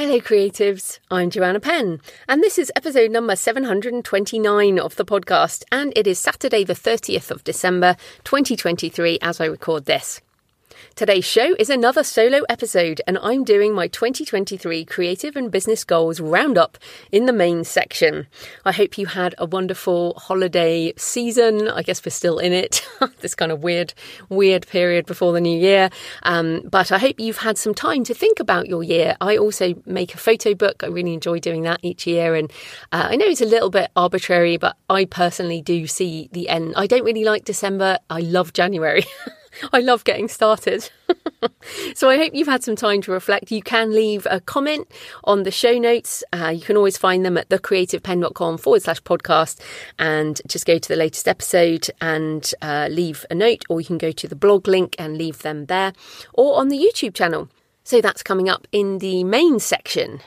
Hello, creatives. I'm Joanna Penn, and this is episode number 729 of the podcast, and it is Saturday, the 30th of December, 2023, as I record this. Today's show is another solo episode, and I'm doing my 2023 creative and business goals roundup in the main section. I hope you had a wonderful holiday season. I guess we're still in it, this kind of weird, weird period before the new year. Um, but I hope you've had some time to think about your year. I also make a photo book. I really enjoy doing that each year, and uh, I know it's a little bit arbitrary, but I personally do see the end. I don't really like December. I love January. I love getting started. so I hope you've had some time to reflect. You can leave a comment on the show notes. Uh, you can always find them at thecreativepenn.com forward slash podcast and just go to the latest episode and uh, leave a note, or you can go to the blog link and leave them there, or on the YouTube channel. So that's coming up in the main section.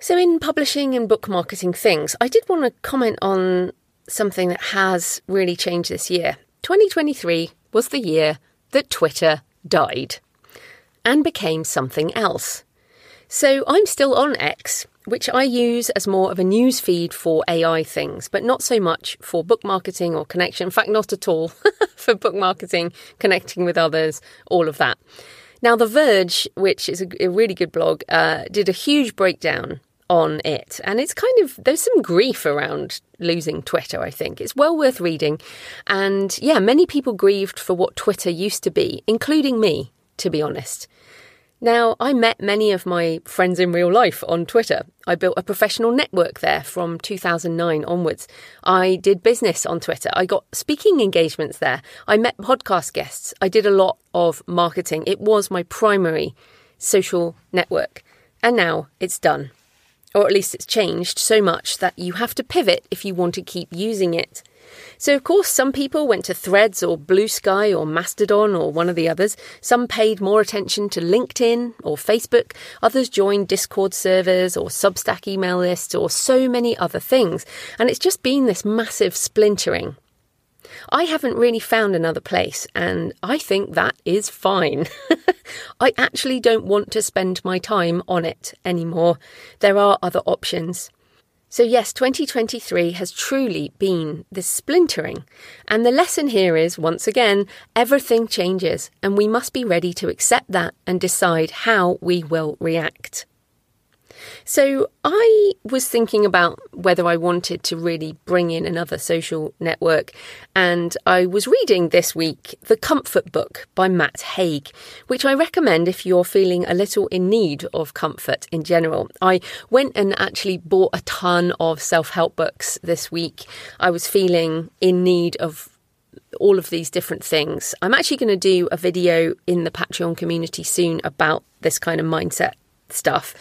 So, in publishing and book marketing things, I did want to comment on something that has really changed this year. 2023 was the year that Twitter died and became something else. So I'm still on X, which I use as more of a news feed for AI things, but not so much for book marketing or connection. In fact, not at all for book marketing, connecting with others, all of that. Now, The Verge, which is a, really good blog, uh, did a huge breakdown on it. And it's kind of, there's some grief around losing Twitter, I think. It's well worth reading. And yeah, many people grieved for what Twitter used to be, including me, to be honest. Now, I met many of my friends in real life on Twitter. I built a professional network there from 2009 onwards. I did business on Twitter. I got speaking engagements there. I met podcast guests. I did a lot of marketing. It was my primary social network. And now it's done or at least it's changed so much that you have to pivot if you want to keep using it. So, of course, some people went to Threads or Bluesky or Mastodon or one of the others. Some paid more attention to LinkedIn or Facebook. Others joined Discord servers or Substack email lists or so many other things. And it's just been this massive splintering. I haven't really found another place, and I think that is fine. I actually don't want to spend my time on it anymore. There are other options. So, yes, 2023 has truly been this splintering. And the lesson here is once again, everything changes, and we must be ready to accept that and decide how we will react. So I was thinking about whether I wanted to really bring in another social network, and I was reading this week The Comfort Book by Matt Haig, which I recommend if you're feeling a little in need of comfort in general. I went and actually bought a ton of self help books this week. I was feeling in need of all of these different things. I'm actually going to do a video in the Patreon community soon about this kind of mindset stuff.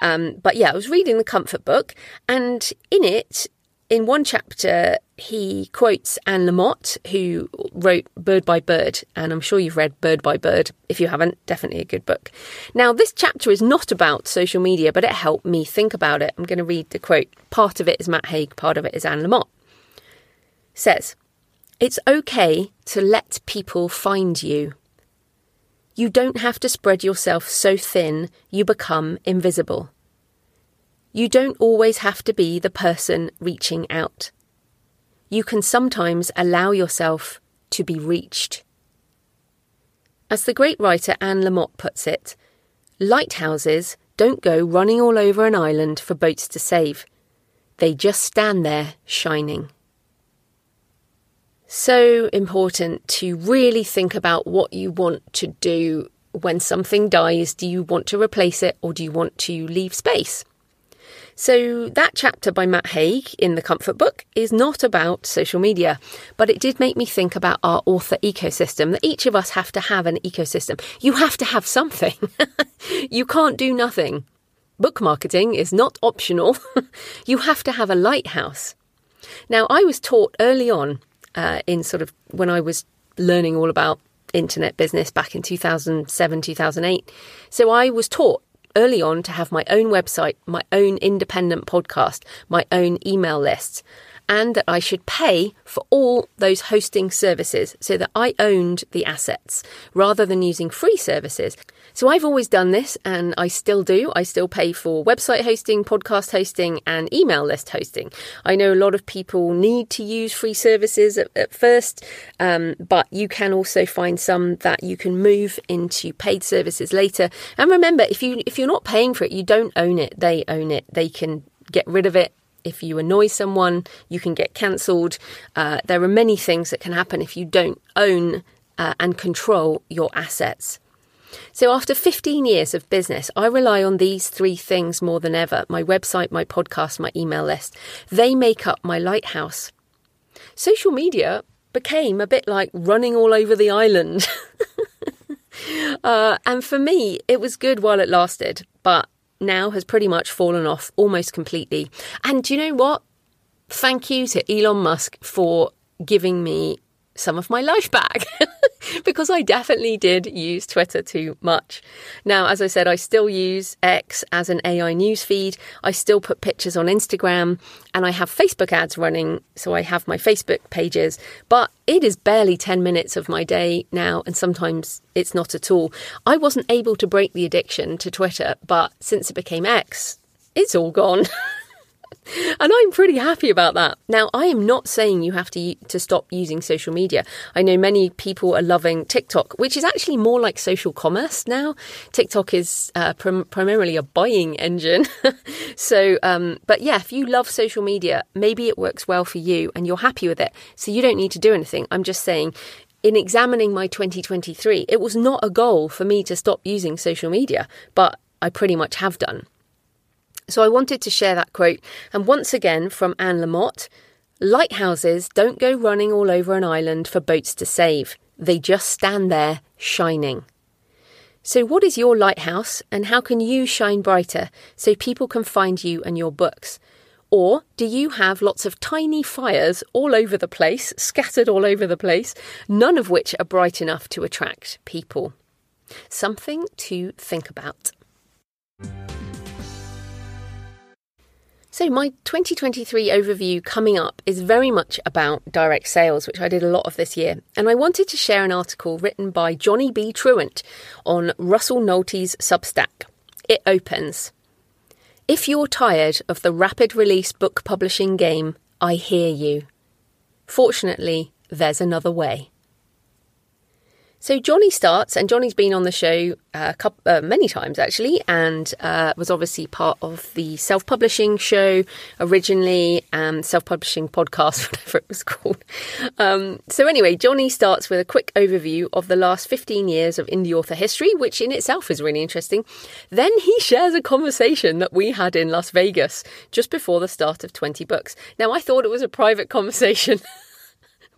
Um, but yeah, I was reading the comfort book, and in it, in one chapter, he quotes Anne Lamott, who wrote Bird by Bird, and I'm sure you've read Bird by Bird. If you haven't, definitely a good book. Now, this chapter is not about social media, but it helped me think about it. I'm going to read the quote. Part of it is Matt Haig, part of it is Anne Lamott. Says, It's okay to let people find you. You don't have to spread yourself so thin you become invisible. You don't always have to be the person reaching out. You can sometimes allow yourself to be reached. As the great writer Anne Lamott puts it, lighthouses don't go running all over an island for boats to save. They just stand there shining so important to really think about what you want to do when something dies. Do you want to replace it or do you want to leave space? So, that chapter by Matt Haig in the Comfort Book is not about social media, but it did make me think about our author ecosystem that each of us have to have an ecosystem. You have to have something, you can't do nothing. Book marketing is not optional, you have to have a lighthouse. Now, I was taught early on uh, in sort of when I was learning all about internet business back in 2007, 2008. So I was taught early on to have my own website, my own independent podcast, my own email lists, and that I should pay for all those hosting services so that I owned the assets rather than using free services. So I've always done this and I still do. I still pay for website hosting, podcast hosting, and email list hosting. I know a lot of people need to use free services at, at first, um, but you can also find some that you can move into paid services later. And remember, if you if you're not paying for it, you don't own it. They own it. They can get rid of it if you annoy someone, you can get cancelled. Uh, there are many things that can happen if you don't own uh, and control your assets. So, after 15 years of business, I rely on these three things more than ever my website, my podcast, my email list. They make up my lighthouse. Social media became a bit like running all over the island. uh, and for me, it was good while it lasted, but now has pretty much fallen off almost completely. And do you know what? Thank you to Elon Musk for giving me some of my life back because I definitely did use Twitter too much. Now, as I said, I still use X as an AI news feed. I still put pictures on Instagram and I have Facebook ads running. So I have my Facebook pages, but it is barely 10 minutes of my day now. And sometimes it's not at all. I wasn't able to break the addiction to Twitter, but since it became X, it's all gone. and I'm pretty happy about that. Now, I am not saying you have to to stop using social media. I know many people are loving TikTok, which is actually more like social commerce now. TikTok is uh, prim- primarily a buying engine. so, um, but yeah, if you love social media, maybe it works well for you and you're happy with it. So you don't need to do anything. I'm just saying in examining my 2023, it was not a goal for me to stop using social media, but I pretty much have done. So I wanted to share that quote, and once again from Anne Lamott Lighthouses don't go running all over an island for boats to save, they just stand there shining. So, what is your lighthouse, and how can you shine brighter so people can find you and your books? Or do you have lots of tiny fires all over the place, scattered all over the place, none of which are bright enough to attract people? Something to think about. So, my 2023 overview coming up is very much about direct sales, which I did a lot of this year. And I wanted to share an article written by Johnny B. Truant on Russell Nohelty's Substack. It opens If you're tired of the rapid release book publishing game, I hear you. Fortunately, there's another way. So Johnny starts, and Johnny's been on the show uh, couple, uh, many times actually, and uh, was obviously part of the self-publishing show originally, and um, self-publishing podcast, whatever it was called. Um, so anyway, Johnny starts with a quick overview of the last 15 years of indie author history, which in itself is really interesting. Then he shares a conversation that we had in Las Vegas just before the start of 20 books. Now I thought it was a private conversation.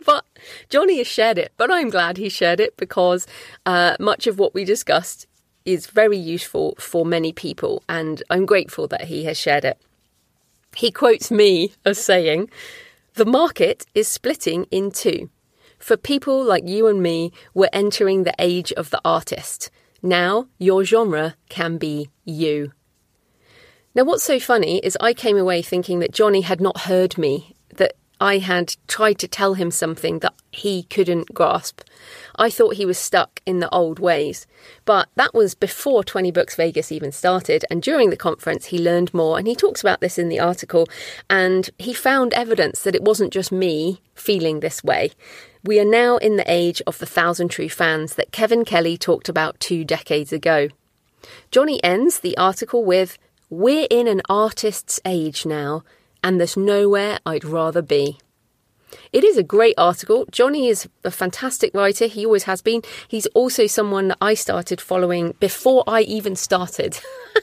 but Johnny has shared it. But I'm glad he shared it because uh, much of what we discussed is very useful for many people, and I'm grateful that he has shared it. He quotes me as saying, The market is splitting in two. For people like you and me, we're entering the age of the artist. Now, your genre can be you. Now, what's so funny is I came away thinking that Johnny had not heard me, that I had tried to tell him something that he couldn't grasp. I thought he was stuck in the old ways. But that was before 20 Books Vegas even started. And during the conference, he learned more. And he talks about this in the article. And he found evidence that it wasn't just me feeling this way. We are now in the age of the thousand true fans that Kevin Kelly talked about two decades ago. Johnny ends the article with We're in an artist's age now and there's nowhere I'd rather be. It is a great article. Johnny is a fantastic writer. He always has been. He's also someone that I started following before I even started.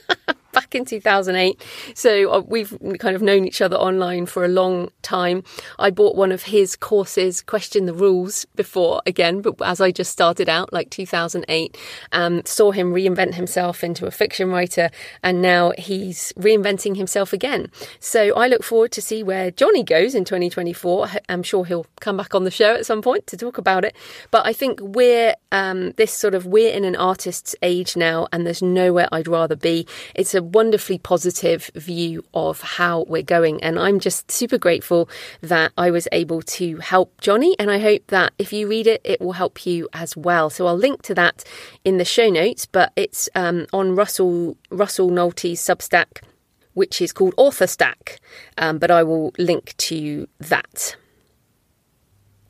Back in 2008. So uh, we've kind of known each other online for a long time. I bought one of his courses, Question the Rules, before again, but as I just started out, like 2008, um, saw him reinvent himself into a fiction writer, and now he's reinventing himself again. So I look forward to see where Johnny goes in 2024. I'm sure he'll come back on the show at some point to talk about it. But I think we're um, this sort of we're in an artist's age now, and there's nowhere I'd rather be. It's a wonderfully positive view of how we're going, and I'm just super grateful that I was able to help Johnny. And I hope that if you read it, it will help you as well. So I'll link to that in the show notes, but it's um, on Russell Russell Nohelty's Substack which is called Author Stack, um, but I will link to that.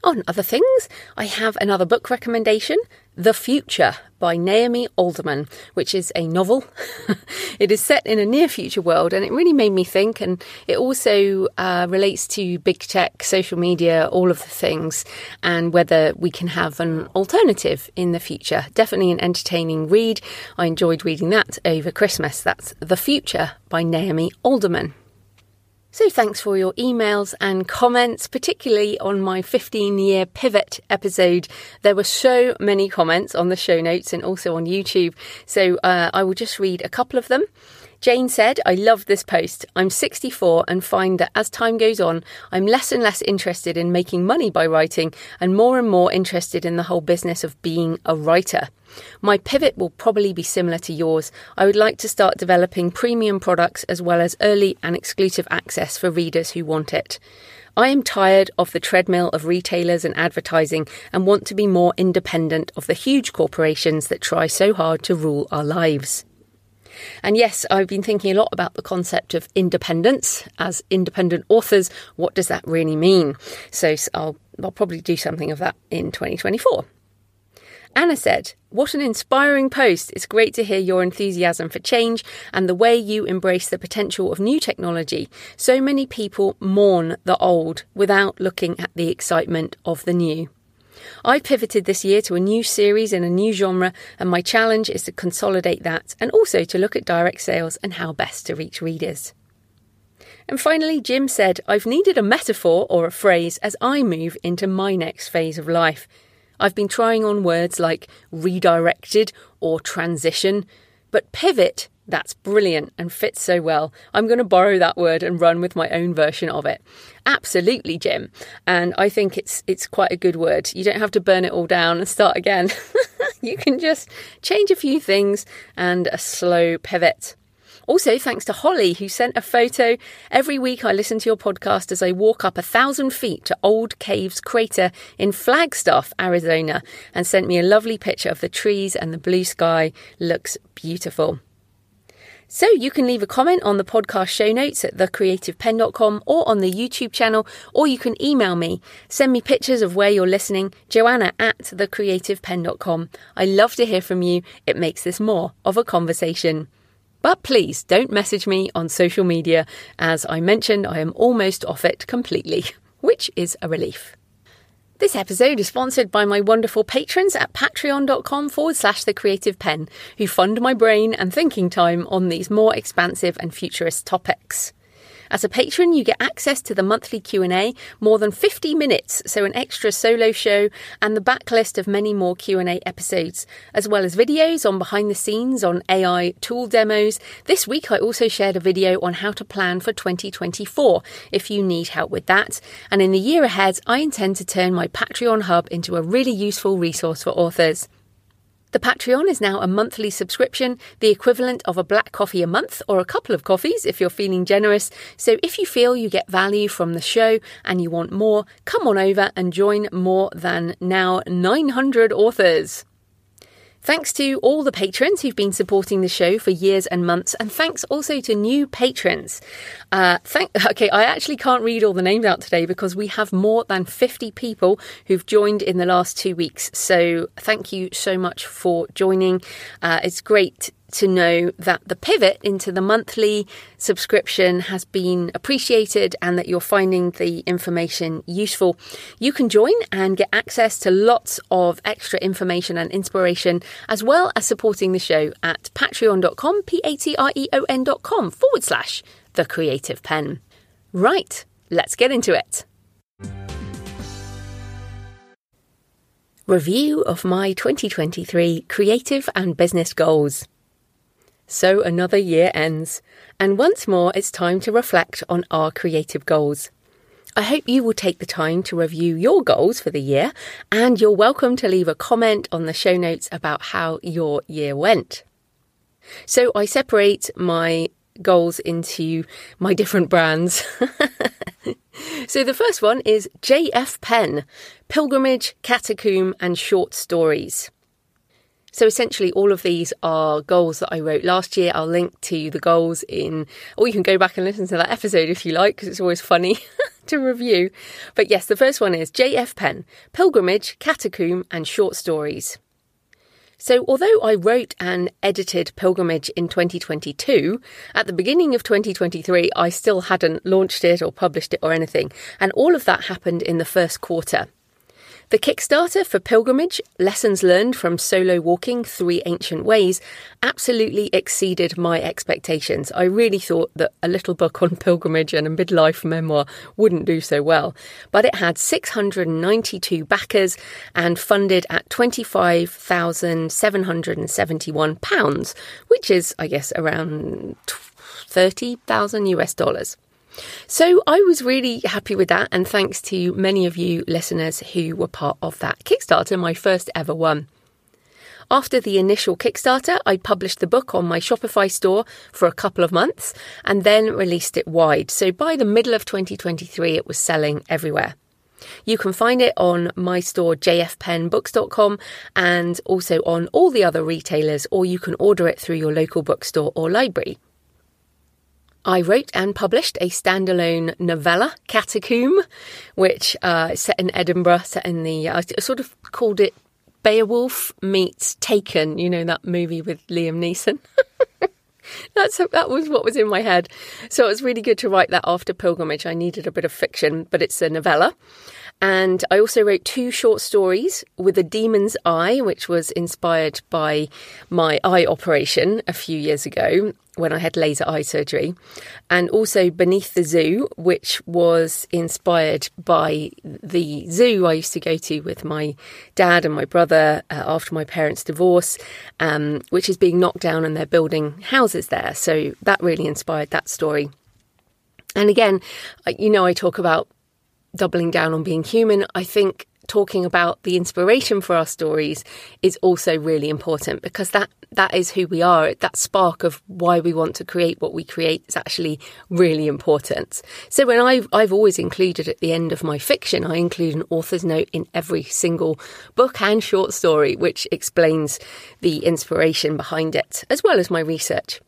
On other things, I have another book recommendation The Future by Naomi Alderman, which is a novel. it is set in a near future world and it really made me think. And it also uh, relates to big tech, social media, all of the things, and whether we can have an alternative in the future. Definitely an entertaining read. I enjoyed reading that over Christmas. That's The Future by Naomi Alderman. So thanks for your emails and comments, particularly on my 15 year pivot episode. There were so many comments on the show notes and also on YouTube. So uh, I will just read a couple of them. Jane said, I love this post. I'm 64 and find that as time goes on, I'm less and less interested in making money by writing and more and more interested in the whole business of being a writer. My pivot will probably be similar to yours. I would like to start developing premium products as well as early and exclusive access for readers who want it. I am tired of the treadmill of retailers and advertising and want to be more independent of the huge corporations that try so hard to rule our lives. And yes, I've been thinking a lot about the concept of independence as independent authors. What does that really mean? So I'll, I'll probably do something of that in 2024. Anna said, What an inspiring post. It's great to hear your enthusiasm for change and the way you embrace the potential of new technology. So many people mourn the old without looking at the excitement of the new. I pivoted this year to a new series in a new genre, and my challenge is to consolidate that and also to look at direct sales and how best to reach readers. And finally, Jim said, I've needed a metaphor or a phrase as I move into my next phase of life. I've been trying on words like redirected or transition, but pivot that's brilliant and fits so well. I'm going to borrow that word and run with my own version of it. Absolutely, Jim. And I think it's it's quite a good word. You don't have to burn it all down and start again. you can just change a few things and a slow pivot. Also, thanks to Holly, who sent a photo. Every week I listen to your podcast as I walk up a thousand feet to Old Caves Crater in Flagstaff, Arizona, and sent me a lovely picture of the trees and the blue sky. Looks beautiful. So you can leave a comment on the podcast show notes at thecreativepenn.com or on the YouTube channel, or you can email me. Send me pictures of where you're listening, joanna at thecreativepenn.com. I love to hear from you. It makes this more of a conversation. But please don't message me on social media. As I mentioned, I am almost off it completely, which is a relief. This episode is sponsored by my wonderful patrons at patreon.com forward slash the creative penn, who fund my brain and thinking time on these more expansive and futurist topics. As a patron, you get access to the monthly Q&A, more than 50 minutes, so an extra solo show and the backlist of many more Q&A episodes, as well as videos on behind the scenes on AI tool demos. This week I also shared a video on how to plan for 2024 if you need help with that. And in the year ahead, I intend to turn my Patreon hub into a really useful resource for authors. The Patreon is now a monthly subscription, the equivalent of a black coffee a month or a couple of coffees if you're feeling generous. So if you feel you get value from the show and you want more, come on over and join more than now 900 authors. Thanks to all the patrons who've been supporting the show for years and months, and thanks also to new patrons. Uh, thank, okay, I actually can't read all the names out today because we have more than 50 people who've joined in the last two weeks. So thank you so much for joining. Uh, it's great to know that the pivot into the monthly subscription has been appreciated and that you're finding the information useful, you can join and get access to lots of extra information and inspiration, as well as supporting the show at patreon.com, P A T R E O N.com forward slash the creative penn. Right, let's get into it. Review of my 2023 creative and business goals. So another year ends, and once more it's time to reflect on our creative goals. I hope you will take the time to review your goals for the year, and you're welcome to leave a comment on the show notes about how your year went. So I separate my goals into my different brands. so the first one is JF Penn Pilgrimage, Catacomb, and Short Stories. So essentially, all of these are goals that I wrote last year. I'll link to the goals in, or you can go back and listen to that episode if you like, because it's always funny to review. But yes, the first one is JF Penn Pilgrimage, Catacomb, and Short Stories. So, although I wrote and edited Pilgrimage in 2022, at the beginning of 2023, I still hadn't launched it or published it or anything. And all of that happened in the first quarter. The Kickstarter for Pilgrimage, Lessons Learned from Solo Walking Three Ancient Ways, absolutely exceeded my expectations. I really thought that a little book on pilgrimage and a midlife memoir wouldn't do so well. But it had 692 backers and funded at £25,771, which is, I guess, around 30,000 US dollars. So I was really happy with that, and thanks to many of you listeners who were part of that Kickstarter, my first ever one. After the initial Kickstarter, I published the book on my Shopify store for a couple of months and then released it wide. So by the middle of 2023, it was selling everywhere. You can find it on my store, jfpennbooks.com, and also on all the other retailers, or you can order it through your local bookstore or library. I wrote and published a standalone novella, Catacomb, which uh, is set in Edinburgh, set in the, I sort of called it Beowulf meets Taken, you know, that movie with Liam Neeson. That's that was what was in my head. So it was really good to write that after Pilgrimage. I needed a bit of fiction, but it's a novella. And I also wrote two short stories with a demon's eye, which was inspired by my eye operation a few years ago when I had laser eye surgery, and also Beneath the Zoo, which was inspired by the zoo I used to go to with my dad and my brother uh, after my parents' divorce, um, which is being knocked down and they're building houses there. So that really inspired that story. And again, you know, I talk about doubling down on being human, I think talking about the inspiration for our stories is also really important because that that is who we are. That spark of why we want to create what we create is actually really important. So when I've, I've always included at the end of my fiction i include an author's note in every single book and short story which explains the inspiration behind it as well as my research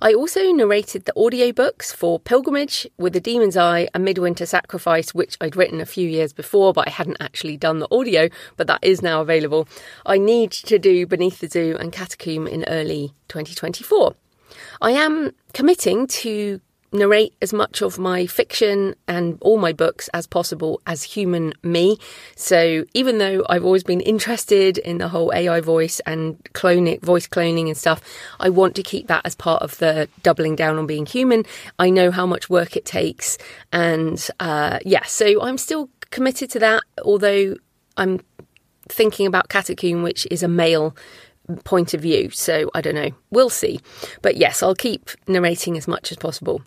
I also narrated the audiobooks for Pilgrimage with the Demon's Eye and Midwinter Sacrifice, which I'd written a few years before, but I hadn't actually done the audio, but that is now available. I need to do Beneath the Zoo and Catacomb in early 2024. I am committing to narrate as much of my fiction and all my books as possible as human me. So even though I've always been interested in the whole AI voice and cloning, voice cloning and stuff, I want to keep that as part of the doubling down on being human. I know how much work it takes, and uh, yeah, so I'm still committed to that. Although I'm thinking about Catacomb, which is a male point of view. So I don't know. We'll see. But yes, I'll keep narrating as much as possible.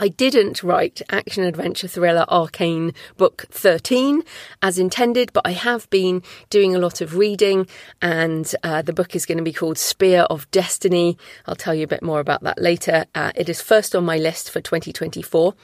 I didn't write action adventure thriller ARKANE book 13 as intended, but I have been doing a lot of reading, and uh, the book is going to be called Spear of Destiny. I'll tell you a bit more about that later. Uh, it is first on my list for 2024.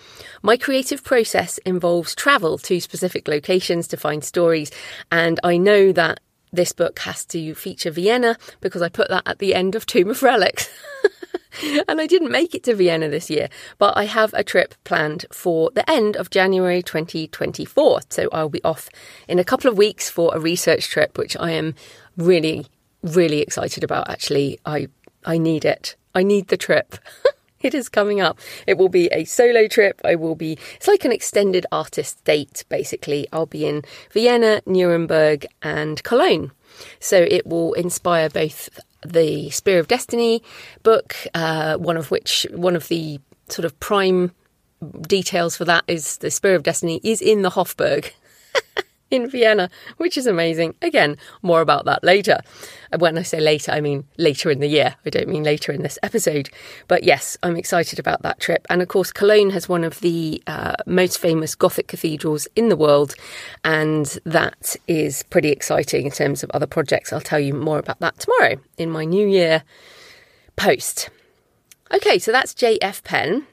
My creative process involves travel to specific locations to find stories, and I know that this book has to feature Vienna because I put that at the end of Tomb of Relics. and I didn't make it to Vienna this year, but I have a trip planned for the end of January 2024. So I'll be off in a couple of weeks for a research trip, which I am really really excited about actually. I I need it. I need the trip. it is coming up. It will be a solo trip. I will be, it's like an extended artist date, basically. I'll be in Vienna, Nuremberg, and Cologne. So it will inspire both the Spear of Destiny book, uh, one of which, one of the sort of prime details for that is the Spear of Destiny is in the Hofburg. in Vienna, which is amazing. Again, more about that later. When I say later, I mean later in the year. I don't mean later in this episode. But yes, I'm excited about that trip. And of course, Cologne has one of the uh, most famous Gothic cathedrals in the world. And that is pretty exciting in terms of other projects. I'll tell you more about that tomorrow in my New Year post. Okay, so that's JF Penn.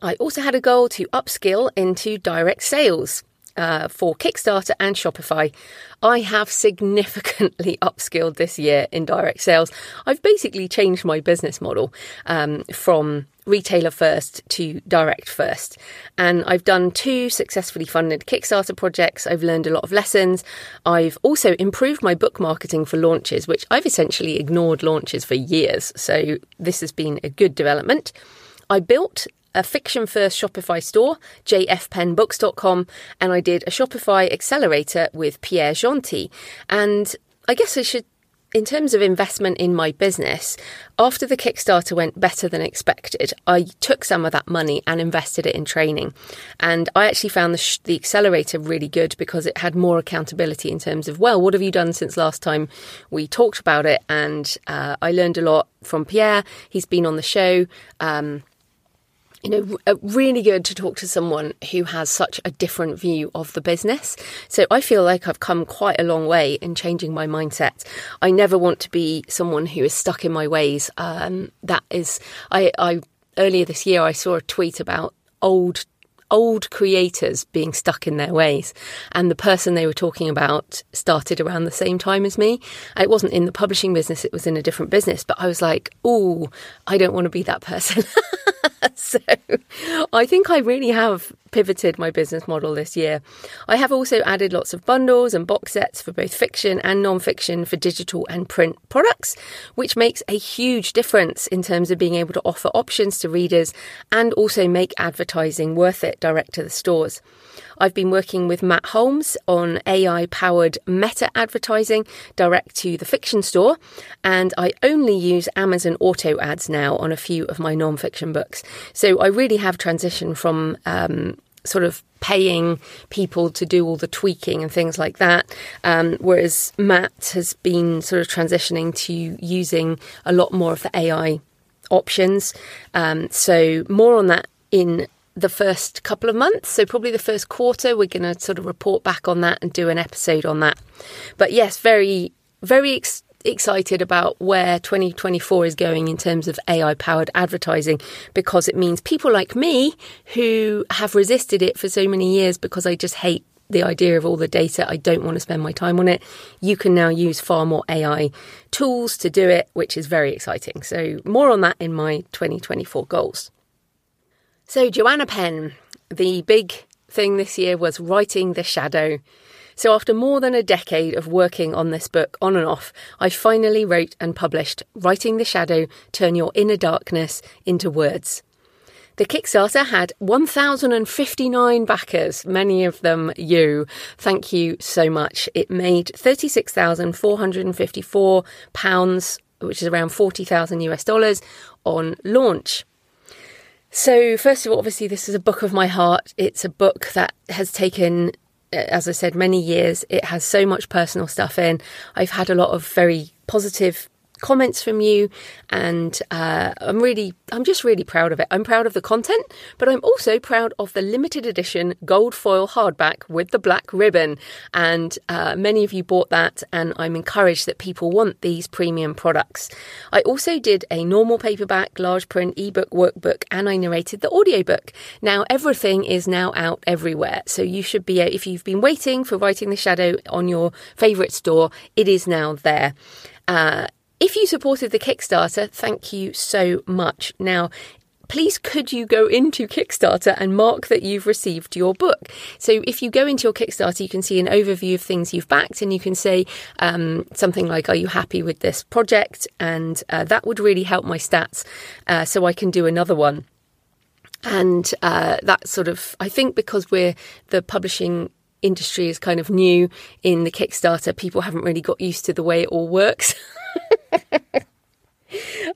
I also had a goal to upskill into direct sales uh, for Kickstarter and Shopify, I have significantly upskilled this year in direct sales. I've basically changed my business model um, from retailer first to direct first. And I've done two successfully funded Kickstarter projects. I've learned a lot of lessons. I've also improved my book marketing for launches, which I've essentially ignored launches for years. So this has been a good development. I built a fiction first Shopify store, jfpennbooks.com, and I did a Shopify accelerator with Pierre Gentil. And I guess I should in terms of investment in my business, after the Kickstarter went better than expected, I took some of that money and invested it in training. And I actually found the, sh- the accelerator really good because it had more accountability in terms of, well, what have you done since last time we talked about it? And uh, I learned a lot from Pierre. He's been on the show. Um, you know, uh, really good to talk to someone who has such a different view of the business. So I feel like I've come quite a long way in changing my mindset. I never want to be someone who is stuck in my ways. Um, that is, I, I earlier this year I saw a tweet about old old creators being stuck in their ways. And the person they were talking about started around the same time as me. It wasn't in the publishing business, it was in a different business. But I was like, oh, I don't want to be that person. so I think I really have pivoted my business model this year. I have also added lots of bundles and box sets for both fiction and non-fiction for digital and print products, which makes a huge difference in terms of being able to offer options to readers and also make advertising worth it direct to the stores. I've been working with Matt Holmes on AI powered meta advertising direct to the fiction store, and I only use Amazon auto ads now on a few of my non fiction books. So I really have transitioned from um, sort of paying people to do all the tweaking and things like that. Um, whereas Matt has been sort of transitioning to using a lot more of the AI options. Um, so more on that in the first couple of months. So, probably the first quarter, we're going to sort of report back on that and do an episode on that. But yes, very, very ex- excited about where 2024 is going in terms of AI powered advertising because it means people like me who have resisted it for so many years because I just hate the idea of all the data. I don't want to spend my time on it. You can now use far more AI tools to do it, which is very exciting. So, more on that in my 2024 goals. So, Joanna Penn, the big thing this year was writing The Shadow. So, after more than a decade of working on this book on and off, I finally wrote and published Writing the Shadow Turn Your Inner Darkness into Words. The Kickstarter had 1,059 backers, many of them you. Thank you so much. It made £36,454, which is around 40,000 US dollars, on launch. So, first of all, obviously, this is a book of my heart. It's a book that has taken, uh, as I said, many years. It has so much personal stuff in. I've had a lot of very positive comments from you and uh, i'm really i'm just really proud of it. I'm proud of the content but i'm also proud of the limited edition gold foil hardback with the black ribbon. And uh, many of you bought that and i'm encouraged that people want these premium products. I also did a normal paperback large print ebook workbook and i narrated the audiobook. Now everything is now out everywhere. So you should be if you've been waiting for writing the shadow on your favorite store it is now there. Uh, if you supported the Kickstarter, thank you so much. Now, please could you go into Kickstarter and mark that you've received your book? So if you go into your Kickstarter, you can see an overview of things you've backed and you can say um, something like, Are you happy with this project? And uh, that would really help my stats uh, so I can do another one. And uh, that sort of, I think because we're the publishing industry is kind of new in the Kickstarter, people haven't really got used to the way it all works.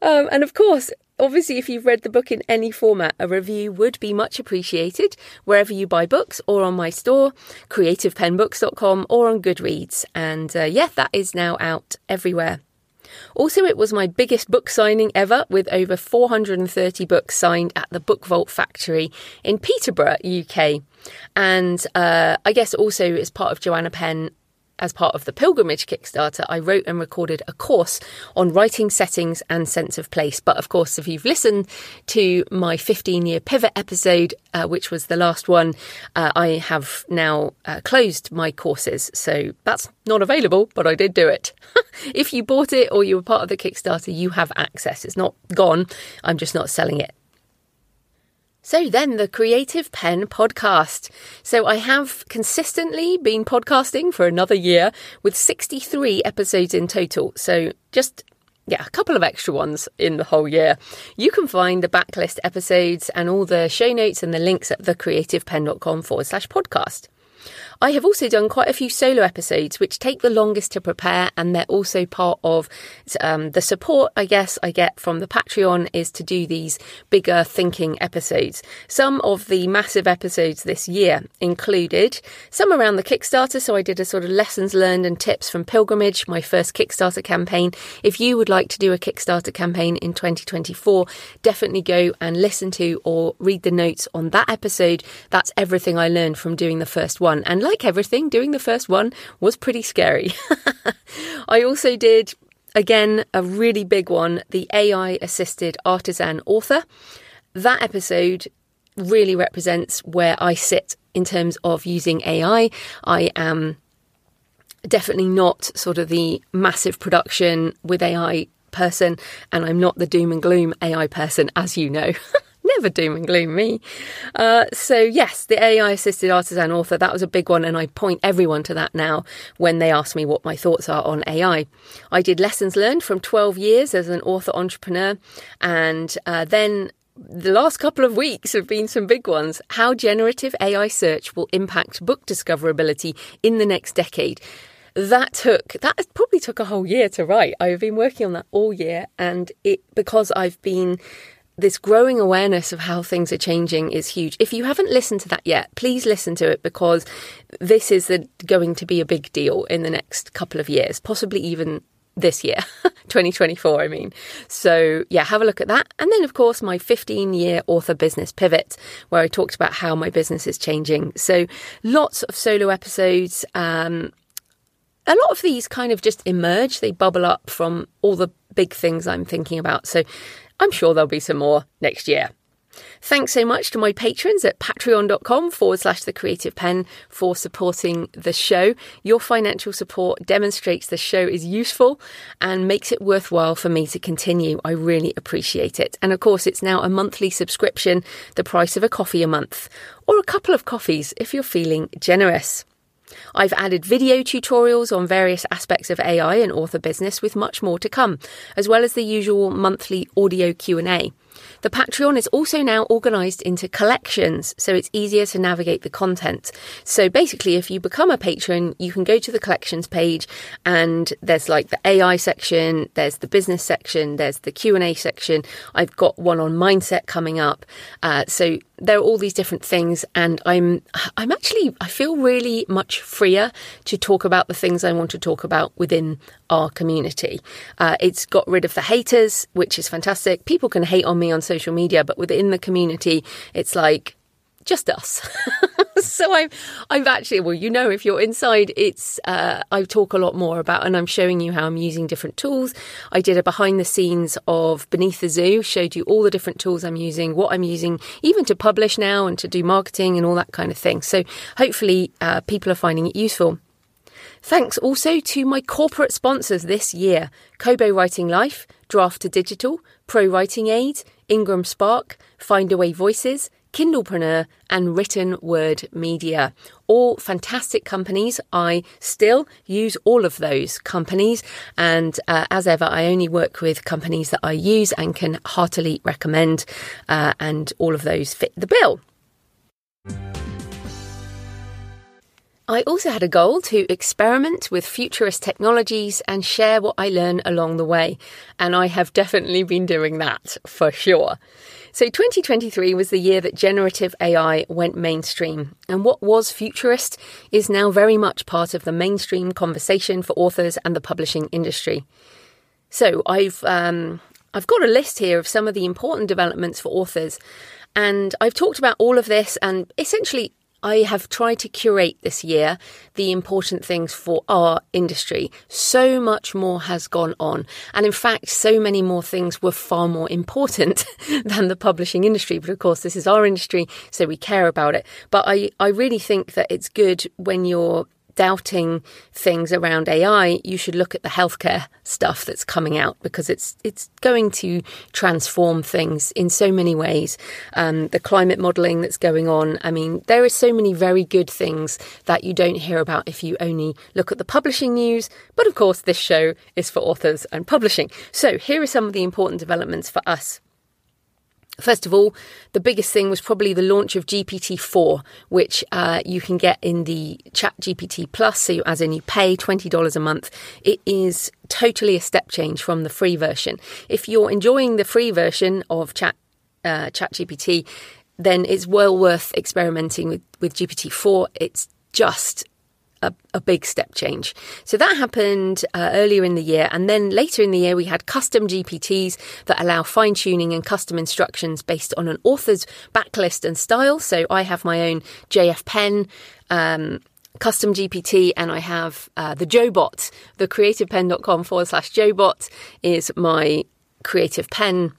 um, and of course, Obviously, if you've read the book in any format, a review would be much appreciated wherever you buy books or on my store, creativepennbooks.com, or on Goodreads. And uh, yeah, that is now out everywhere. Also, it was my biggest book signing ever with over 430 books signed at the Book Vault Factory in Peterborough, UK. And uh, I guess also as part of Joanna Penn as part of the Pilgrimage Kickstarter, I wrote and recorded a course on writing settings and sense of place. But of course, if you've listened to my 15 year pivot episode, uh, which was the last one, uh, I have now uh, closed my courses. So that's not available, but I did do it. if you bought it or you were part of the Kickstarter, you have access. It's not gone, I'm just not selling it. So then the Creative Penn podcast. So I have consistently been podcasting for another year with 63 episodes in total. So just yeah, a couple of extra ones in the whole year. You can find the backlist episodes and all the show notes and the links at thecreativepenn.com forward slash podcast. I have also done quite a few solo episodes, which take the longest to prepare, and they're also part of um, the support, I guess, I get from the Patreon is to do these bigger thinking episodes. Some of the massive episodes this year included some around the Kickstarter, so I did a sort of lessons learned and tips from Pilgrimage, my first Kickstarter campaign. If you would like to do a Kickstarter campaign in 2024, definitely go and listen to or read the notes on that episode. That's everything I learned from doing the first one. Like everything, doing the first one was pretty scary. I also did, again, a really big one the AI assisted artisan author. That episode really represents where I sit in terms of using AI. I am definitely not sort of the massive production with AI person, and I'm not the doom and gloom AI person, as you know. never doom and gloom me. Uh, so, yes, the AI assisted artisan author, that was a big one, and I point everyone to that now when they ask me what my thoughts are on AI. I did lessons learned from 12 years as an author entrepreneur, and uh, then the last couple of weeks have been some big ones. How generative AI search will impact book discoverability in the next decade that took that probably took a whole year to write. I've been working on that all year, and it because I've been this growing awareness of how things are changing is huge. If you haven't listened to that yet, please listen to it because this is the, going to be a big deal in the next couple of years, possibly even this year, 2024, I mean. So, yeah, have a look at that. And then, of course, my 15 year author business pivot, where I talked about how my business is changing. So, lots of solo episodes. Um, a lot of these kind of just emerge, they bubble up from all the big things I'm thinking about. So, I'm sure there'll be some more next year. Thanks so much to my patrons at patreon.com forward slash the creative penn for supporting the show. Your financial support demonstrates the show is useful and makes it worthwhile for me to continue. I really appreciate it. And of course, it's now a monthly subscription, the price of a coffee a month, or a couple of coffees if you're feeling generous. I've added video tutorials on various aspects of AI and author business with much more to come, as well as the usual monthly audio Q&A. The Patreon is also now organised into collections, so it's easier to navigate the content. So basically, if you become a patron, you can go to the collections page, and there's like the AI section, there's the business section, there's the Q and A section. I've got one on mindset coming up. Uh, so there are all these different things, and I'm I'm actually I feel really much freer to talk about the things I want to talk about within our community. Uh, it's got rid of the haters, which is fantastic. People can hate on me on social media, but within the community, it's like just us. so I'm I've actually well you know if you're inside it's uh, I talk a lot more about and I'm showing you how I'm using different tools. I did a behind the scenes of Beneath the Zoo, showed you all the different tools I'm using, what I'm using even to publish now and to do marketing and all that kind of thing. So hopefully uh, people are finding it useful. Thanks also to my corporate sponsors this year Kobo Writing Life, Draft2Digital, Pro Writing Aid, Ingram Spark, Findaway Voices, Kindlepreneur, and Written Word Media. All fantastic companies. I still use all of those companies. And uh, as ever, I only work with companies that I use and can heartily recommend. Uh, and all of those fit the bill. I also had a goal to experiment with futurist technologies and share what I learn along the way. And I have definitely been doing that for sure. So 2023 was the year that generative AI went mainstream. And what was futurist is now very much part of the mainstream conversation for authors and the publishing industry. So I've, um, I've got a list here of some of the important developments for authors. And I've talked about all of this and essentially I have tried to curate this year the important things for our industry. So much more has gone on. And in fact, so many more things were far more important than the publishing industry. But of course, this is our industry, so we care about it. But I, I really think that it's good when you're doubting things around AI, you should look at the healthcare stuff that's coming out because it's it's going to transform things in so many ways. Um, the climate modelling that's going on. I mean, there are so many very good things that you don't hear about if you only look at the publishing news. But of course, this show is for authors and publishing. So here are some of the important developments for us. First of all, the biggest thing was probably the launch of GPT-4, which uh, you can get in the Chat GPT Plus. So, you, as in, you pay twenty dollars a month. It is totally a step change from the free version. If you're enjoying the free version of Chat uh, Chat GPT, then it's well worth experimenting with with GPT-4. It's just a, a, big step change. So that happened uh, earlier in the year. And then later in the year, we had custom GPTs that allow fine tuning and custom instructions based on an author's backlist and style. So I have my own JF Penn. Um, custom GPT and I have uh, the JoeBot, the creativepenn.com forward slash JoeBot is my creative penn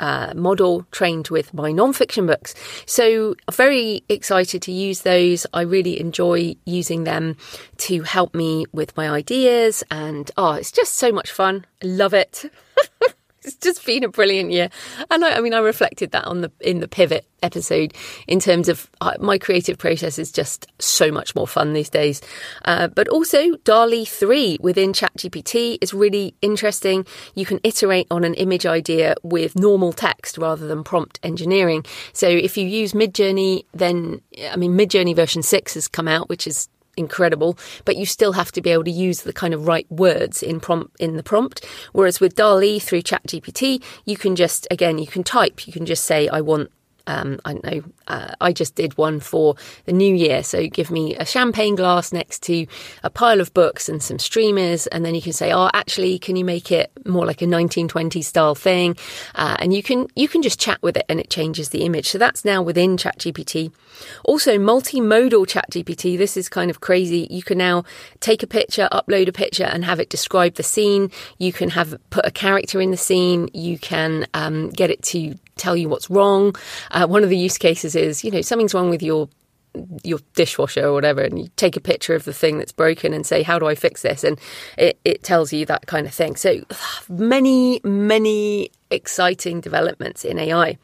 uh, model trained with my non-fiction books. So very excited to use those. I really enjoy using them to help me with my ideas and oh, it's just so much fun. I love it. it's just been a brilliant year, and I, I, mean, I reflected that on the in the pivot episode in terms of uh, my creative process is just so much more fun these days. Uh, but also, DALL-E three within ChatGPT is really interesting. You can iterate on an image idea with normal text rather than prompt engineering. So if you use Midjourney, then I mean, Midjourney version six has come out, which is incredible, but you still have to be able to use the kind of right words in prompt in the prompt. Whereas with DALL-E through ChatGPT, you can just again you can type, you can just say I want um, I know, uh, I just did one for the new year. So give me a champagne glass next to a pile of books and some streamers. And then you can say, oh, actually, can you make it more like a 1920s style thing? Uh, and you can, you can just chat with it and it changes the image. So that's now within ChatGPT. Also, multimodal ChatGPT. This is kind of crazy. You can now take a picture, upload a picture and have it describe the scene. You can have put a character in the scene. You can um, get it to tell you what's wrong. Uh, one of the use cases is, you know, something's wrong with your your dishwasher or whatever, and you take a picture of the thing that's broken and say, "How do I fix this?" and it, it tells you that kind of thing. So many, many exciting developments in AI.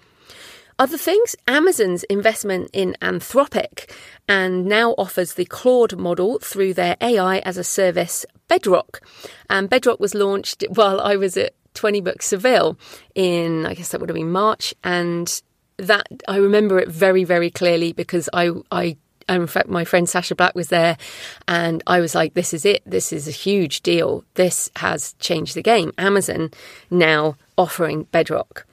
Other things, Amazon's investment in Anthropic and now offers the Claude model through their AI as a service Bedrock. And Bedrock was launched while I was at 20 Books Seville in, I guess that would have been March. And that I remember it very, very clearly because I, I, in fact, my friend Sacha Black was there, and I was like, "This is it. This is a huge deal. This has changed the game." Amazon now offering Bedrock.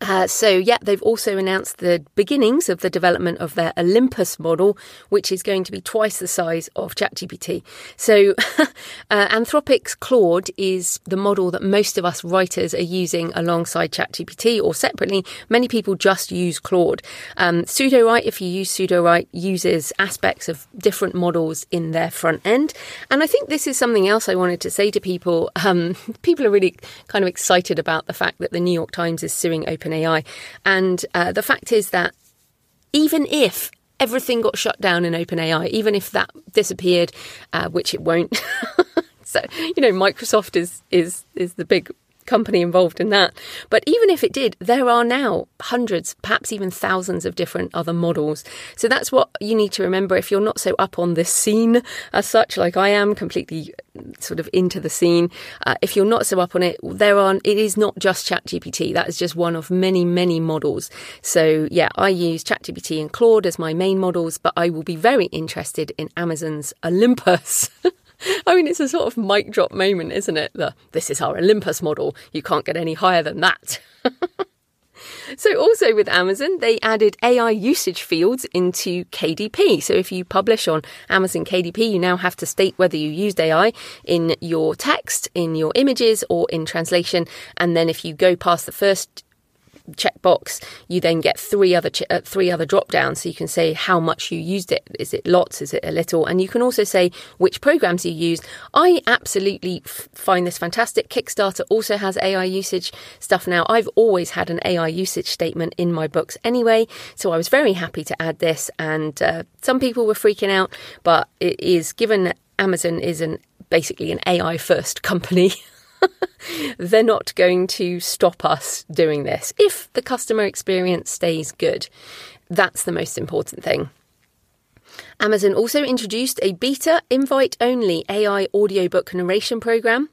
Uh, so, yeah, they've also announced the beginnings of the development of their Olympus model, which is going to be twice the size of ChatGPT. So, uh, Anthropic's Claude is the model that most of us writers are using alongside ChatGPT or separately. Many people just use Claude. Um, if you use Sudowrite, uses aspects of different models in their front end. And I think this is something else I wanted to say to people. Um, people are really kind of excited about the fact that the New York Times is suing Open OpenAI. And uh, the fact is that even if everything got shut down in OpenAI, even if that disappeared, uh, which it won't. so you know, Microsoft is is is the big company involved in that. But even if it did, there are now hundreds, perhaps even thousands of different other models. So that's what you need to remember if you're not so up on this scene as such, like I am, completely sort of into the scene. Uh, if you're not so up on it, there are. It is not just ChatGPT. That is just one of many, many models. So yeah, I use ChatGPT and Claude as my main models, but I will be very interested in Amazon's Olympus. I mean, it's a sort of mic drop moment, isn't it? The this is our Olympus model. You can't get any higher than that. So, also with Amazon, they added AI usage fields into KDP. So, if you publish on Amazon KDP, you now have to state whether you used AI in your text, in your images, or in translation. And then, if you go past the first checkbox, you then get three other ch- uh, three other drop downs. So you can say how much you used it. Is it lots? Is it a little? And you can also say which programs you used. I absolutely f- find this fantastic. Kickstarter also has AI usage stuff now. I've always had an AI usage statement in my books anyway, so I was very happy to add this. And uh, some people were freaking out, but it is given Amazon is an basically an AI first company. they're not going to stop us doing this if the customer experience stays good. That's the most important thing. Amazon also introduced a beta invite only AI audiobook narration program.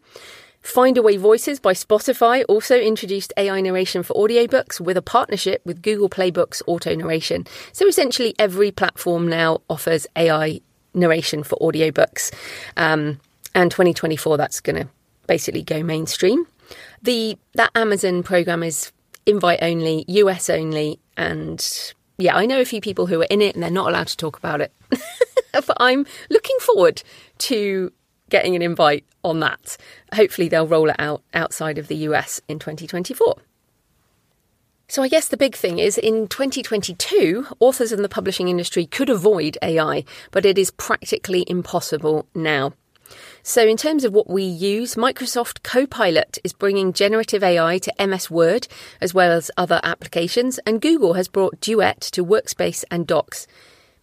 Findaway Voices by Spotify also introduced AI narration for audiobooks with a partnership with Google Play Books auto narration. So essentially, every platform now offers AI narration for audiobooks. Um, and 2024, that's going to basically go mainstream. The that Amazon program is invite only, US only, and yeah, I know a few people who are in it and they're not allowed to talk about it. but I'm looking forward to getting an invite on that. Hopefully, they'll roll it out outside of the US in 2024. So, I guess the big thing is in 2022, authors in the publishing industry could avoid AI, but it is practically impossible now. So, in terms of what we use, Microsoft Copilot is bringing generative AI to MS Word as well as other applications, and Google has brought Duet to Workspace and Docs,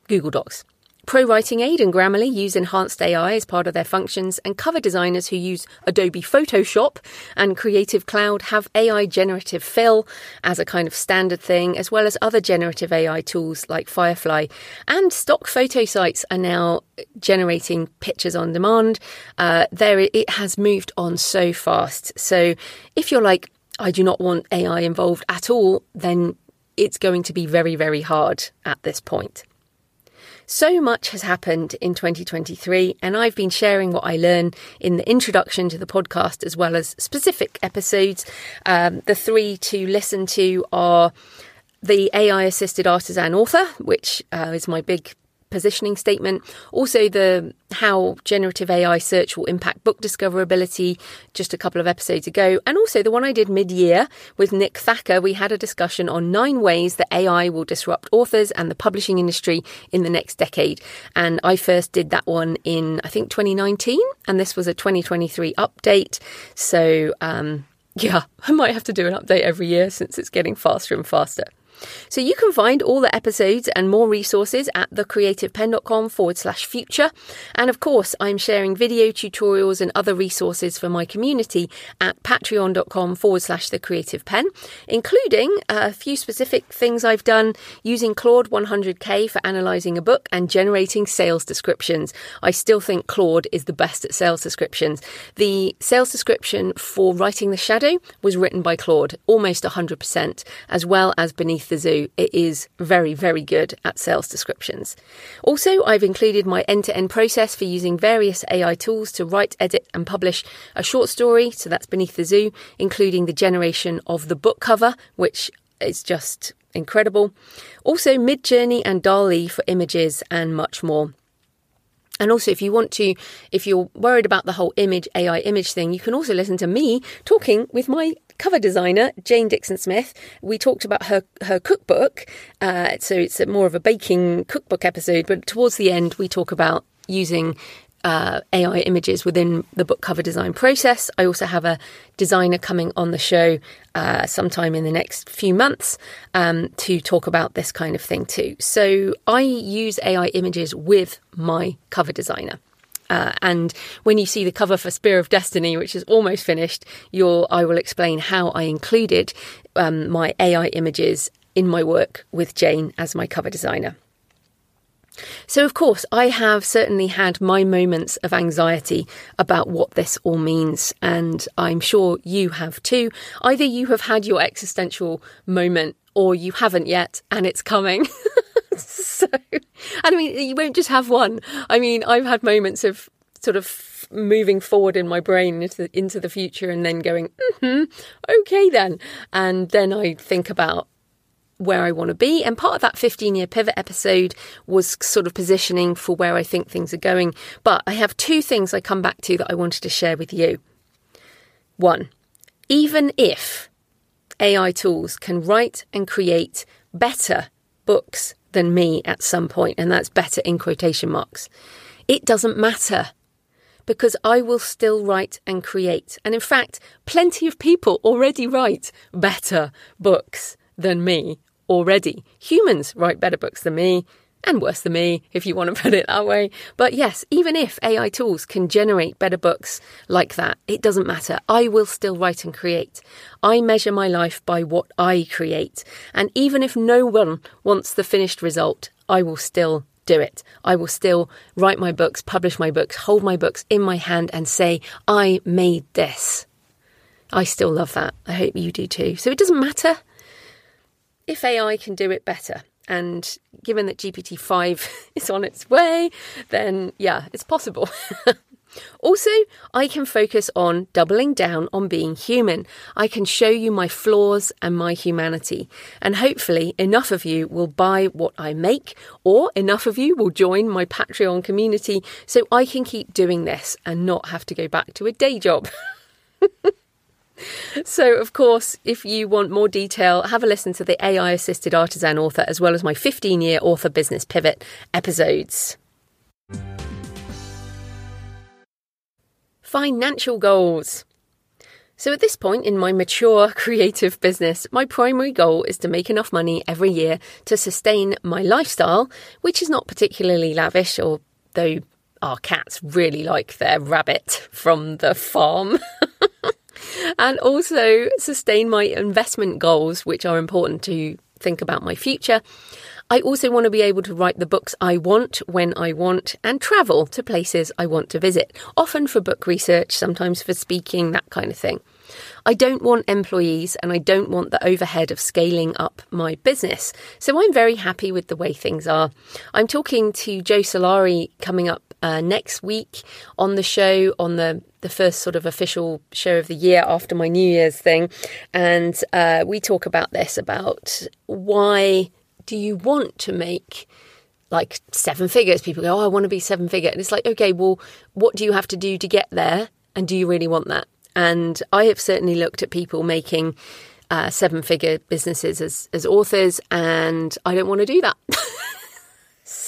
Google Docs. Pro Writing Aid and Grammarly use enhanced AI as part of their functions, and cover designers who use Adobe Photoshop and Creative Cloud have AI generative fill as a kind of standard thing, as well as other generative AI tools like Firefly. And stock photo sites are now generating pictures on demand. Uh, there, it has moved on so fast. So if you're like, I do not want AI involved at all, then it's going to be very, very hard at this point. So much has happened in 2023, and I've been sharing what I learn in the introduction to the podcast as well as specific episodes. Um, the three to listen to are the AI assisted artisan author, which uh, is my big positioning statement. Also, the how generative AI search will impact book discoverability just a couple of episodes ago. And also the one I did mid year with Nick Thacker. We had a discussion on nine ways that AI will disrupt authors and the publishing industry in the next decade. And I first did that one in, I think, 2019. And this was a 2023 update. So, um, yeah, I might have to do an update every year since it's getting faster and faster. So you can find all the episodes and more resources at thecreativepenn.com forward slash future. And of course, I'm sharing video tutorials and other resources for my community at patreon.com forward slash the creative penn, including a few specific things I've done using Claude 100K for analyzing a book and generating sales descriptions. I still think Claude is the best at sales descriptions. The sales description for Writing the Shadow was written by Claude, almost 100%, as well as Beneath the Zoo, it is very, very good at sales descriptions. Also, I've included my end to end process for using various AI tools to write, edit, and publish a short story. So that's Beneath the Zoo, including the generation of the book cover, which is just incredible. Also, Midjourney and DALL-E for images and much more. And also, if you want to, if you're worried about the whole image, AI image thing, you can also listen to me talking with my cover designer, Jane Dixon Smith. We talked about her, her cookbook. Uh, so it's more of a baking cookbook episode, but towards the end, we talk about using uh, AI images within the book cover design process. I also have a designer coming on the show uh, sometime in the next few months um, to talk about this kind of thing too. So I use AI images with my cover designer. Uh, and when you see the cover for Spear of Destiny, which is almost finished, I will explain how I included um, my AI images in my work with Jane as my cover designer. So, of course, I have certainly had my moments of anxiety about what this all means, and I'm sure you have too. Either you have had your existential moment or you haven't yet, and it's coming. so, I mean, you won't just have one. I mean, I've had moments of sort of moving forward in my brain into the, into the future and then going, mm-hmm, okay then. And then I think about where I want to be. And part of that 15 year pivot episode was sort of positioning for where I think things are going. But I have two things I come back to that I wanted to share with you. One, even if AI tools can write and create better books than me at some point, and that's better in quotation marks, it doesn't matter because I will still write and create. And in fact, plenty of people already write better books than me already. Humans write better books than me, and worse than me, if you want to put it that way. But yes, even if AI tools can generate better books like that, it doesn't matter. I will still write and create. I measure my life by what I create. And even if no one wants the finished result, I will still do it. I will still write my books, publish my books, hold my books in my hand and say, I made this. I still love that. I hope you do too. So it doesn't matter if AI can do it better. And given that GPT 5 is on its way, then yeah, it's possible. also, I can focus on doubling down on being human. I can show you my flaws and my humanity. And hopefully, enough of you will buy what I make, or enough of you will join my Patreon community so I can keep doing this and not have to go back to a day job. So, of course, if you want more detail, have a listen to the AI assisted artisan author as well as my 15 year author business pivot episodes. Financial goals. So, at this point in my mature creative business, my primary goal is to make enough money every year to sustain my lifestyle, which is not particularly lavish, although our cats really like their rabbit from the farm. and also sustain my investment goals, which are important to think about my future. I also want to be able to write the books I want when I want and travel to places I want to visit, often for book research, sometimes for speaking, that kind of thing. I don't want employees and I don't want the overhead of scaling up my business. So I'm very happy with the way things are. I'm talking to Joe Solari coming up uh, next week on the show on the the first sort of official show of the year after my New Year's thing, and uh, we talk about this about why do you want to make like seven figures? People go, oh, I want to be seven figure, and it's like, okay, well, what do you have to do to get there, and do you really want that? And I have certainly looked at people making uh, seven figure businesses as, as authors, and I don't want to do that.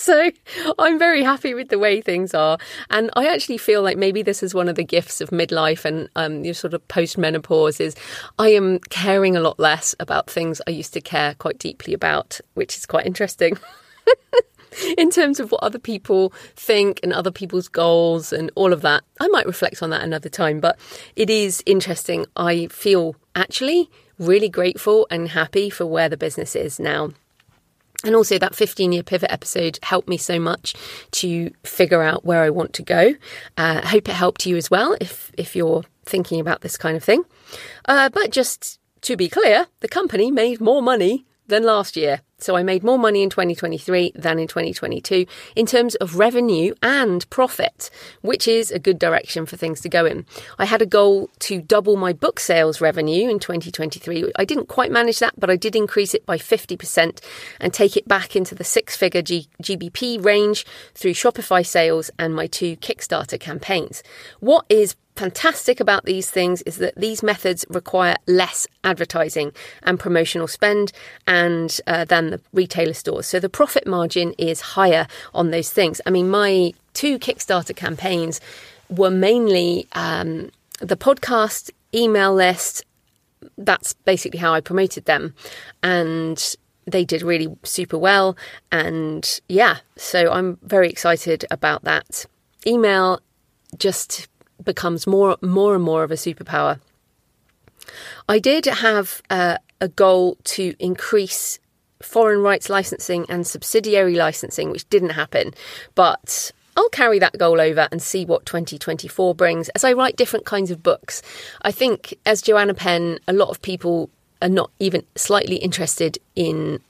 so I'm very happy with the way things are. And I actually feel like maybe this is one of the gifts of midlife and um, your sort of post menopause is I am caring a lot less about things I used to care quite deeply about, which is quite interesting. in terms of what other people think and other people's goals and all of that. I might reflect on that another time, but it is interesting. I feel actually really grateful and happy for where the business is now. And also, that 15 year pivot episode helped me so much to figure out where I want to go. Uh, I hope it helped you as well if, if you're thinking about this kind of thing. Uh, but just to be clear, the company made more money than last year. So I made more money in 2023 than in 2022 in terms of revenue and profit, which is a good direction for things to go in. I had a goal to double my book sales revenue in 2023. I didn't quite manage that, but I did increase it by 50% and take it back into the six figure G- GBP range through Shopify sales and my two Kickstarter campaigns. What is fantastic about these things is that these methods require less advertising and promotional spend and uh, than the retailer stores. So the profit margin is higher on those things. I mean my two kickstarter campaigns were mainly um, the podcast email list that's basically how i promoted them. And they did really super well. And yeah so i'm very excited about that. Email just becomes more, more and more of a superpower. I did have uh, a goal to increase foreign rights licensing and subsidiary licensing, which didn't happen. But I'll carry that goal over and see what 2024 brings as I write different kinds of books. I think, as Joanna Penn, a lot of people are not even slightly interested in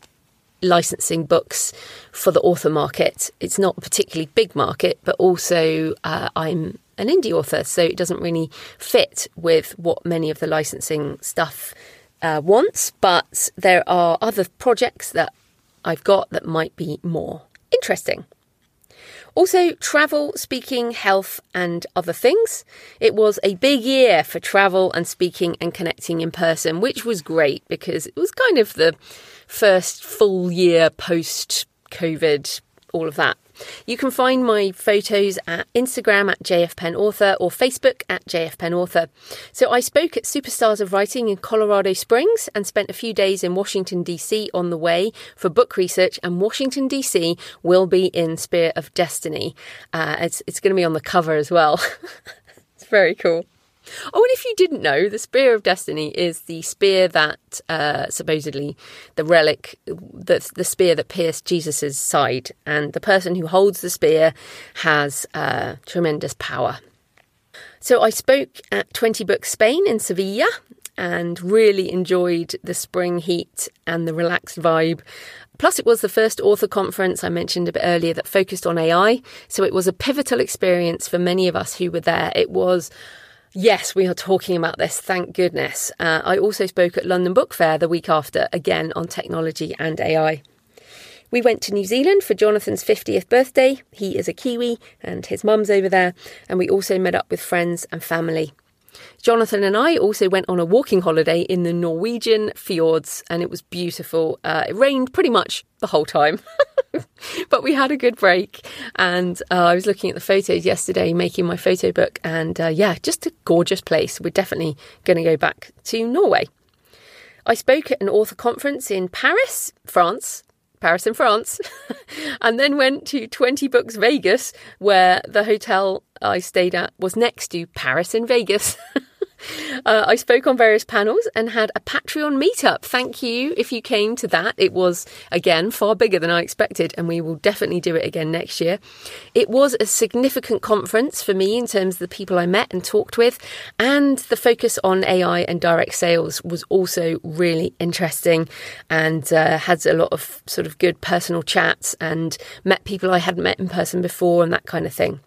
licensing books for the author market. It's not a particularly big market, but also uh, I'm an indie author, so it doesn't really fit with what many of the licensing stuff uh, wants. But there are other projects that I've got that might be more interesting. Also, travel, speaking, health, and other things. It was a big year for travel and speaking and connecting in person, which was great because it was kind of the first full year post COVID, all of that. You can find my photos at Instagram at JFPennAuthor or Facebook at JFPennAuthor. So I spoke at Superstars of Writing in Colorado Springs and spent a few days in Washington, D.C. on the way for book research, and Washington, D.C. will be in Spear of Destiny. Uh, it's, it's going to be on the cover as well. it's very cool. Oh, and if you didn't know, the Spear of Destiny is the spear that uh, supposedly the relic, the, the spear that pierced Jesus's side, and the person who holds the spear has uh, tremendous power. So I spoke at 20 Books Spain in Sevilla and really enjoyed the spring heat and the relaxed vibe. Plus, it was the first author conference I mentioned a bit earlier that focused on AI. So it was a pivotal experience for many of us who were there. It was Yes, we are talking about this, thank goodness. Uh, I also spoke at London Book Fair the week after, again on technology and AI. We went to New Zealand for Jonathan's 50th birthday. He is a Kiwi and his mum's over there. And we also met up with friends and family. Jonathan and I also went on a walking holiday in the Norwegian fjords, and it was beautiful. Uh, it rained pretty much the whole time, but we had a good break. And uh, I was looking at the photos yesterday, making my photo book, and uh, yeah, just a gorgeous place. We're definitely going to go back to Norway. I spoke at an author conference in Paris, France, Paris in France, and then went to 20 Books Vegas, where the hotel I stayed at was next to Paris in Vegas. Uh, I spoke on various panels and had a Patreon meetup. Thank you if you came to that. It was, again, far bigger than I expected, and we will definitely do it again next year. It was a significant conference for me in terms of the people I met and talked with, and the focus on AI and direct sales was also really interesting and uh, had a lot of sort of good personal chats and met people I hadn't met in person before and that kind of thing.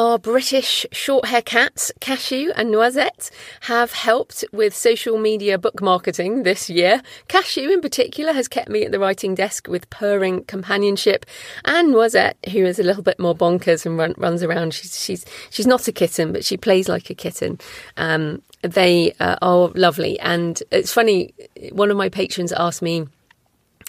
Our British short hair cats, Cashew and Noisette, have helped with social media book marketing this year. Cashew, in particular, has kept me at the writing desk with purring companionship, and Noisette, who is a little bit more bonkers and run, runs around. She's she's she's not a kitten, but she plays like a kitten. Um, they uh, are lovely, and it's funny. One of my patrons asked me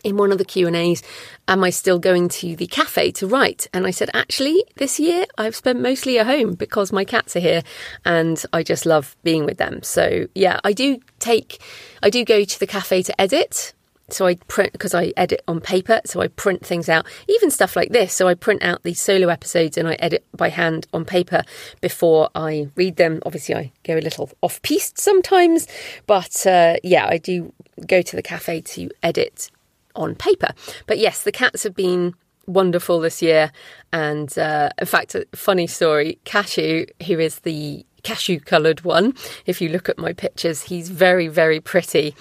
in one of the Q&As, am I still going to the cafe to write? And I said, actually, this year I've spent mostly at home because my cats are here and I just love being with them. So yeah, I do take, I do go to the cafe to edit. So I print because I edit on paper. So I print things out, even stuff like this. So I print out these solo episodes and I edit by hand on paper before I read them. Obviously, I go a little off piste sometimes, but uh, yeah, I do go to the cafe to edit on paper. But yes, the cats have been wonderful this year. And uh, in fact, a funny story Cashew, who is the cashew coloured one. If you look at my pictures, he's very, very pretty.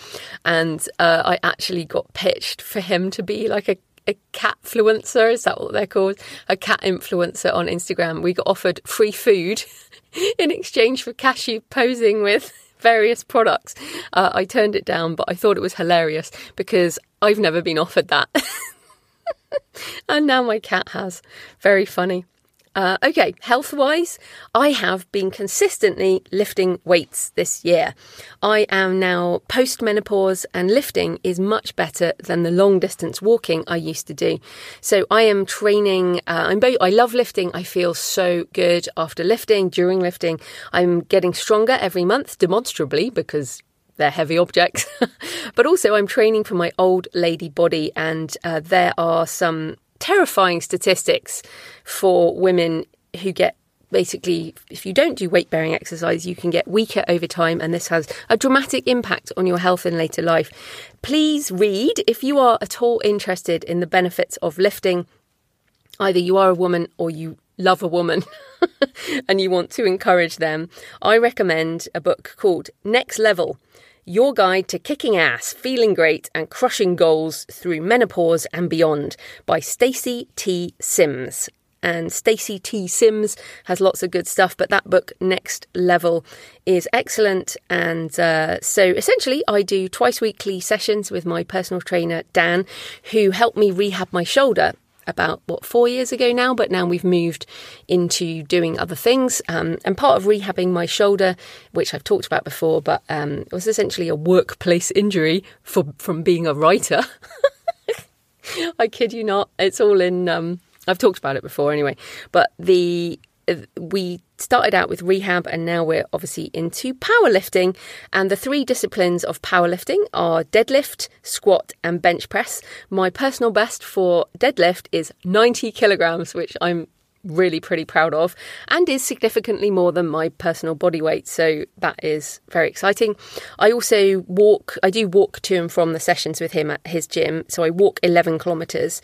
And uh, I actually got pitched for him to be like a a cat influencer, is that what they're called? A cat influencer on Instagram. We got offered free food in exchange for cashew posing with various products. Uh, I turned it down, but I thought it was hilarious because I've never been offered that. and now my cat has. Very funny. Uh, okay, health wise, I have been consistently lifting weights this year. I am now post menopause, and lifting is much better than the long distance walking I used to do. So I am training. Uh, I'm both, I love lifting. I feel so good after lifting, during lifting. I'm getting stronger every month, demonstrably, because they're heavy objects. but also, I'm training for my old lady body, and uh, there are some terrifying statistics for women who get basically, if you don't do weight bearing exercise, you can get weaker over time, and this has a dramatic impact on your health in later life. Please read if you are at all interested in the benefits of lifting. Either you are a woman or you love a woman and you want to encourage them. I recommend a book called Next Level your guide to kicking ass, feeling great, and crushing goals through menopause and beyond by Stacy T. Sims. And Stacy T. Sims has lots of good stuff, but that book, Next Level, is excellent. And uh, so essentially, I do twice weekly sessions with my personal trainer, Dan, who helped me rehab my shoulder about what four years ago now, but now we've moved into doing other things. Um, and part of rehabbing my shoulder, which I've talked about before, but um, it was essentially a workplace injury for from being a writer. I kid you not. It's all in. Um, I've talked about it before anyway, but the we started out with rehab and now we're obviously into powerlifting. And the three disciplines of powerlifting are deadlift, squat, and bench press. My personal best for deadlift is 90 kilograms, which I'm really pretty proud of and is significantly more than my personal body weight so that is very exciting i also walk i do walk to and from the sessions with him at his gym so i walk 11 kilometers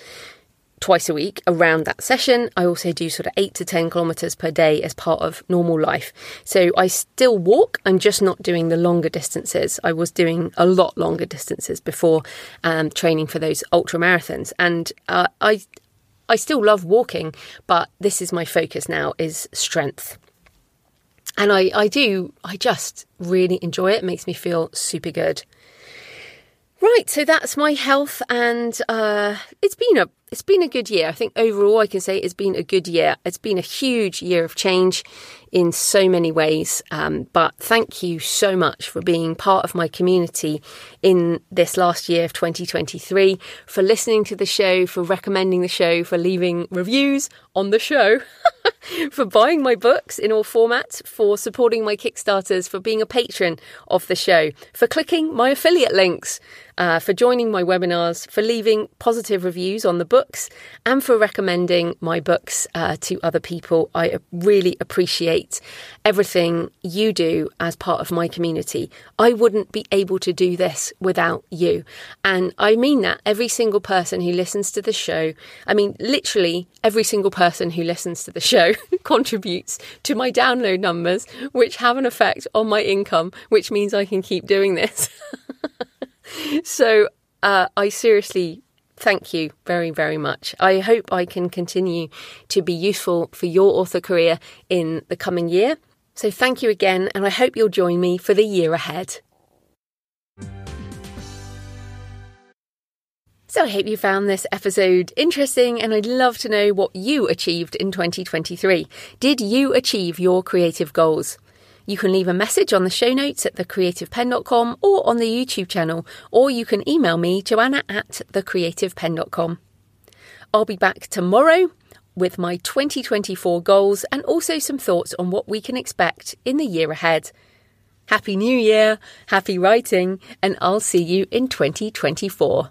twice a week around that session. I also do sort of eight to 10 kilometers per day as part of normal life. So I still walk, I'm just not doing the longer distances. I was doing a lot longer distances before um, training for those ultra marathons. And uh, I, I still love walking, but this is my focus now is strength. And I, I do, I just really enjoy it. It makes me feel super good. Right, so that's my health, and uh, it's been a it's been a good year. I think overall, I can say it's been a good year. It's been a huge year of change in so many ways. Um, but thank you so much for being part of my community in this last year of 2023, for listening to the show, for recommending the show, for leaving reviews on the show, for buying my books in all formats, for supporting my Kickstarters, for being a patron of the show, for clicking my affiliate links, uh, for joining my webinars, for leaving positive reviews on the books, and for recommending my books uh, to other people. I really appreciate everything you do as part of my community. I wouldn't be able to do this without you. And I mean that every single person who listens to the show, I mean, literally every single person who listens to the show contributes to my download numbers, which have an effect on my income, which means I can keep doing this. so uh, I seriously thank you very, very much. I hope I can continue to be useful for your author career in the coming year. So thank you again, and I hope you'll join me for the year ahead. So I hope you found this episode interesting and I'd love to know what you achieved in 2023. Did you achieve your creative goals? You can leave a message on the show notes at thecreativepenn.com or on the YouTube channel, or you can email me, joanna at thecreativepenn.com. I'll be back tomorrow with my 2024 goals and also some thoughts on what we can expect in the year ahead. Happy New Year, happy writing, and I'll see you in 2024.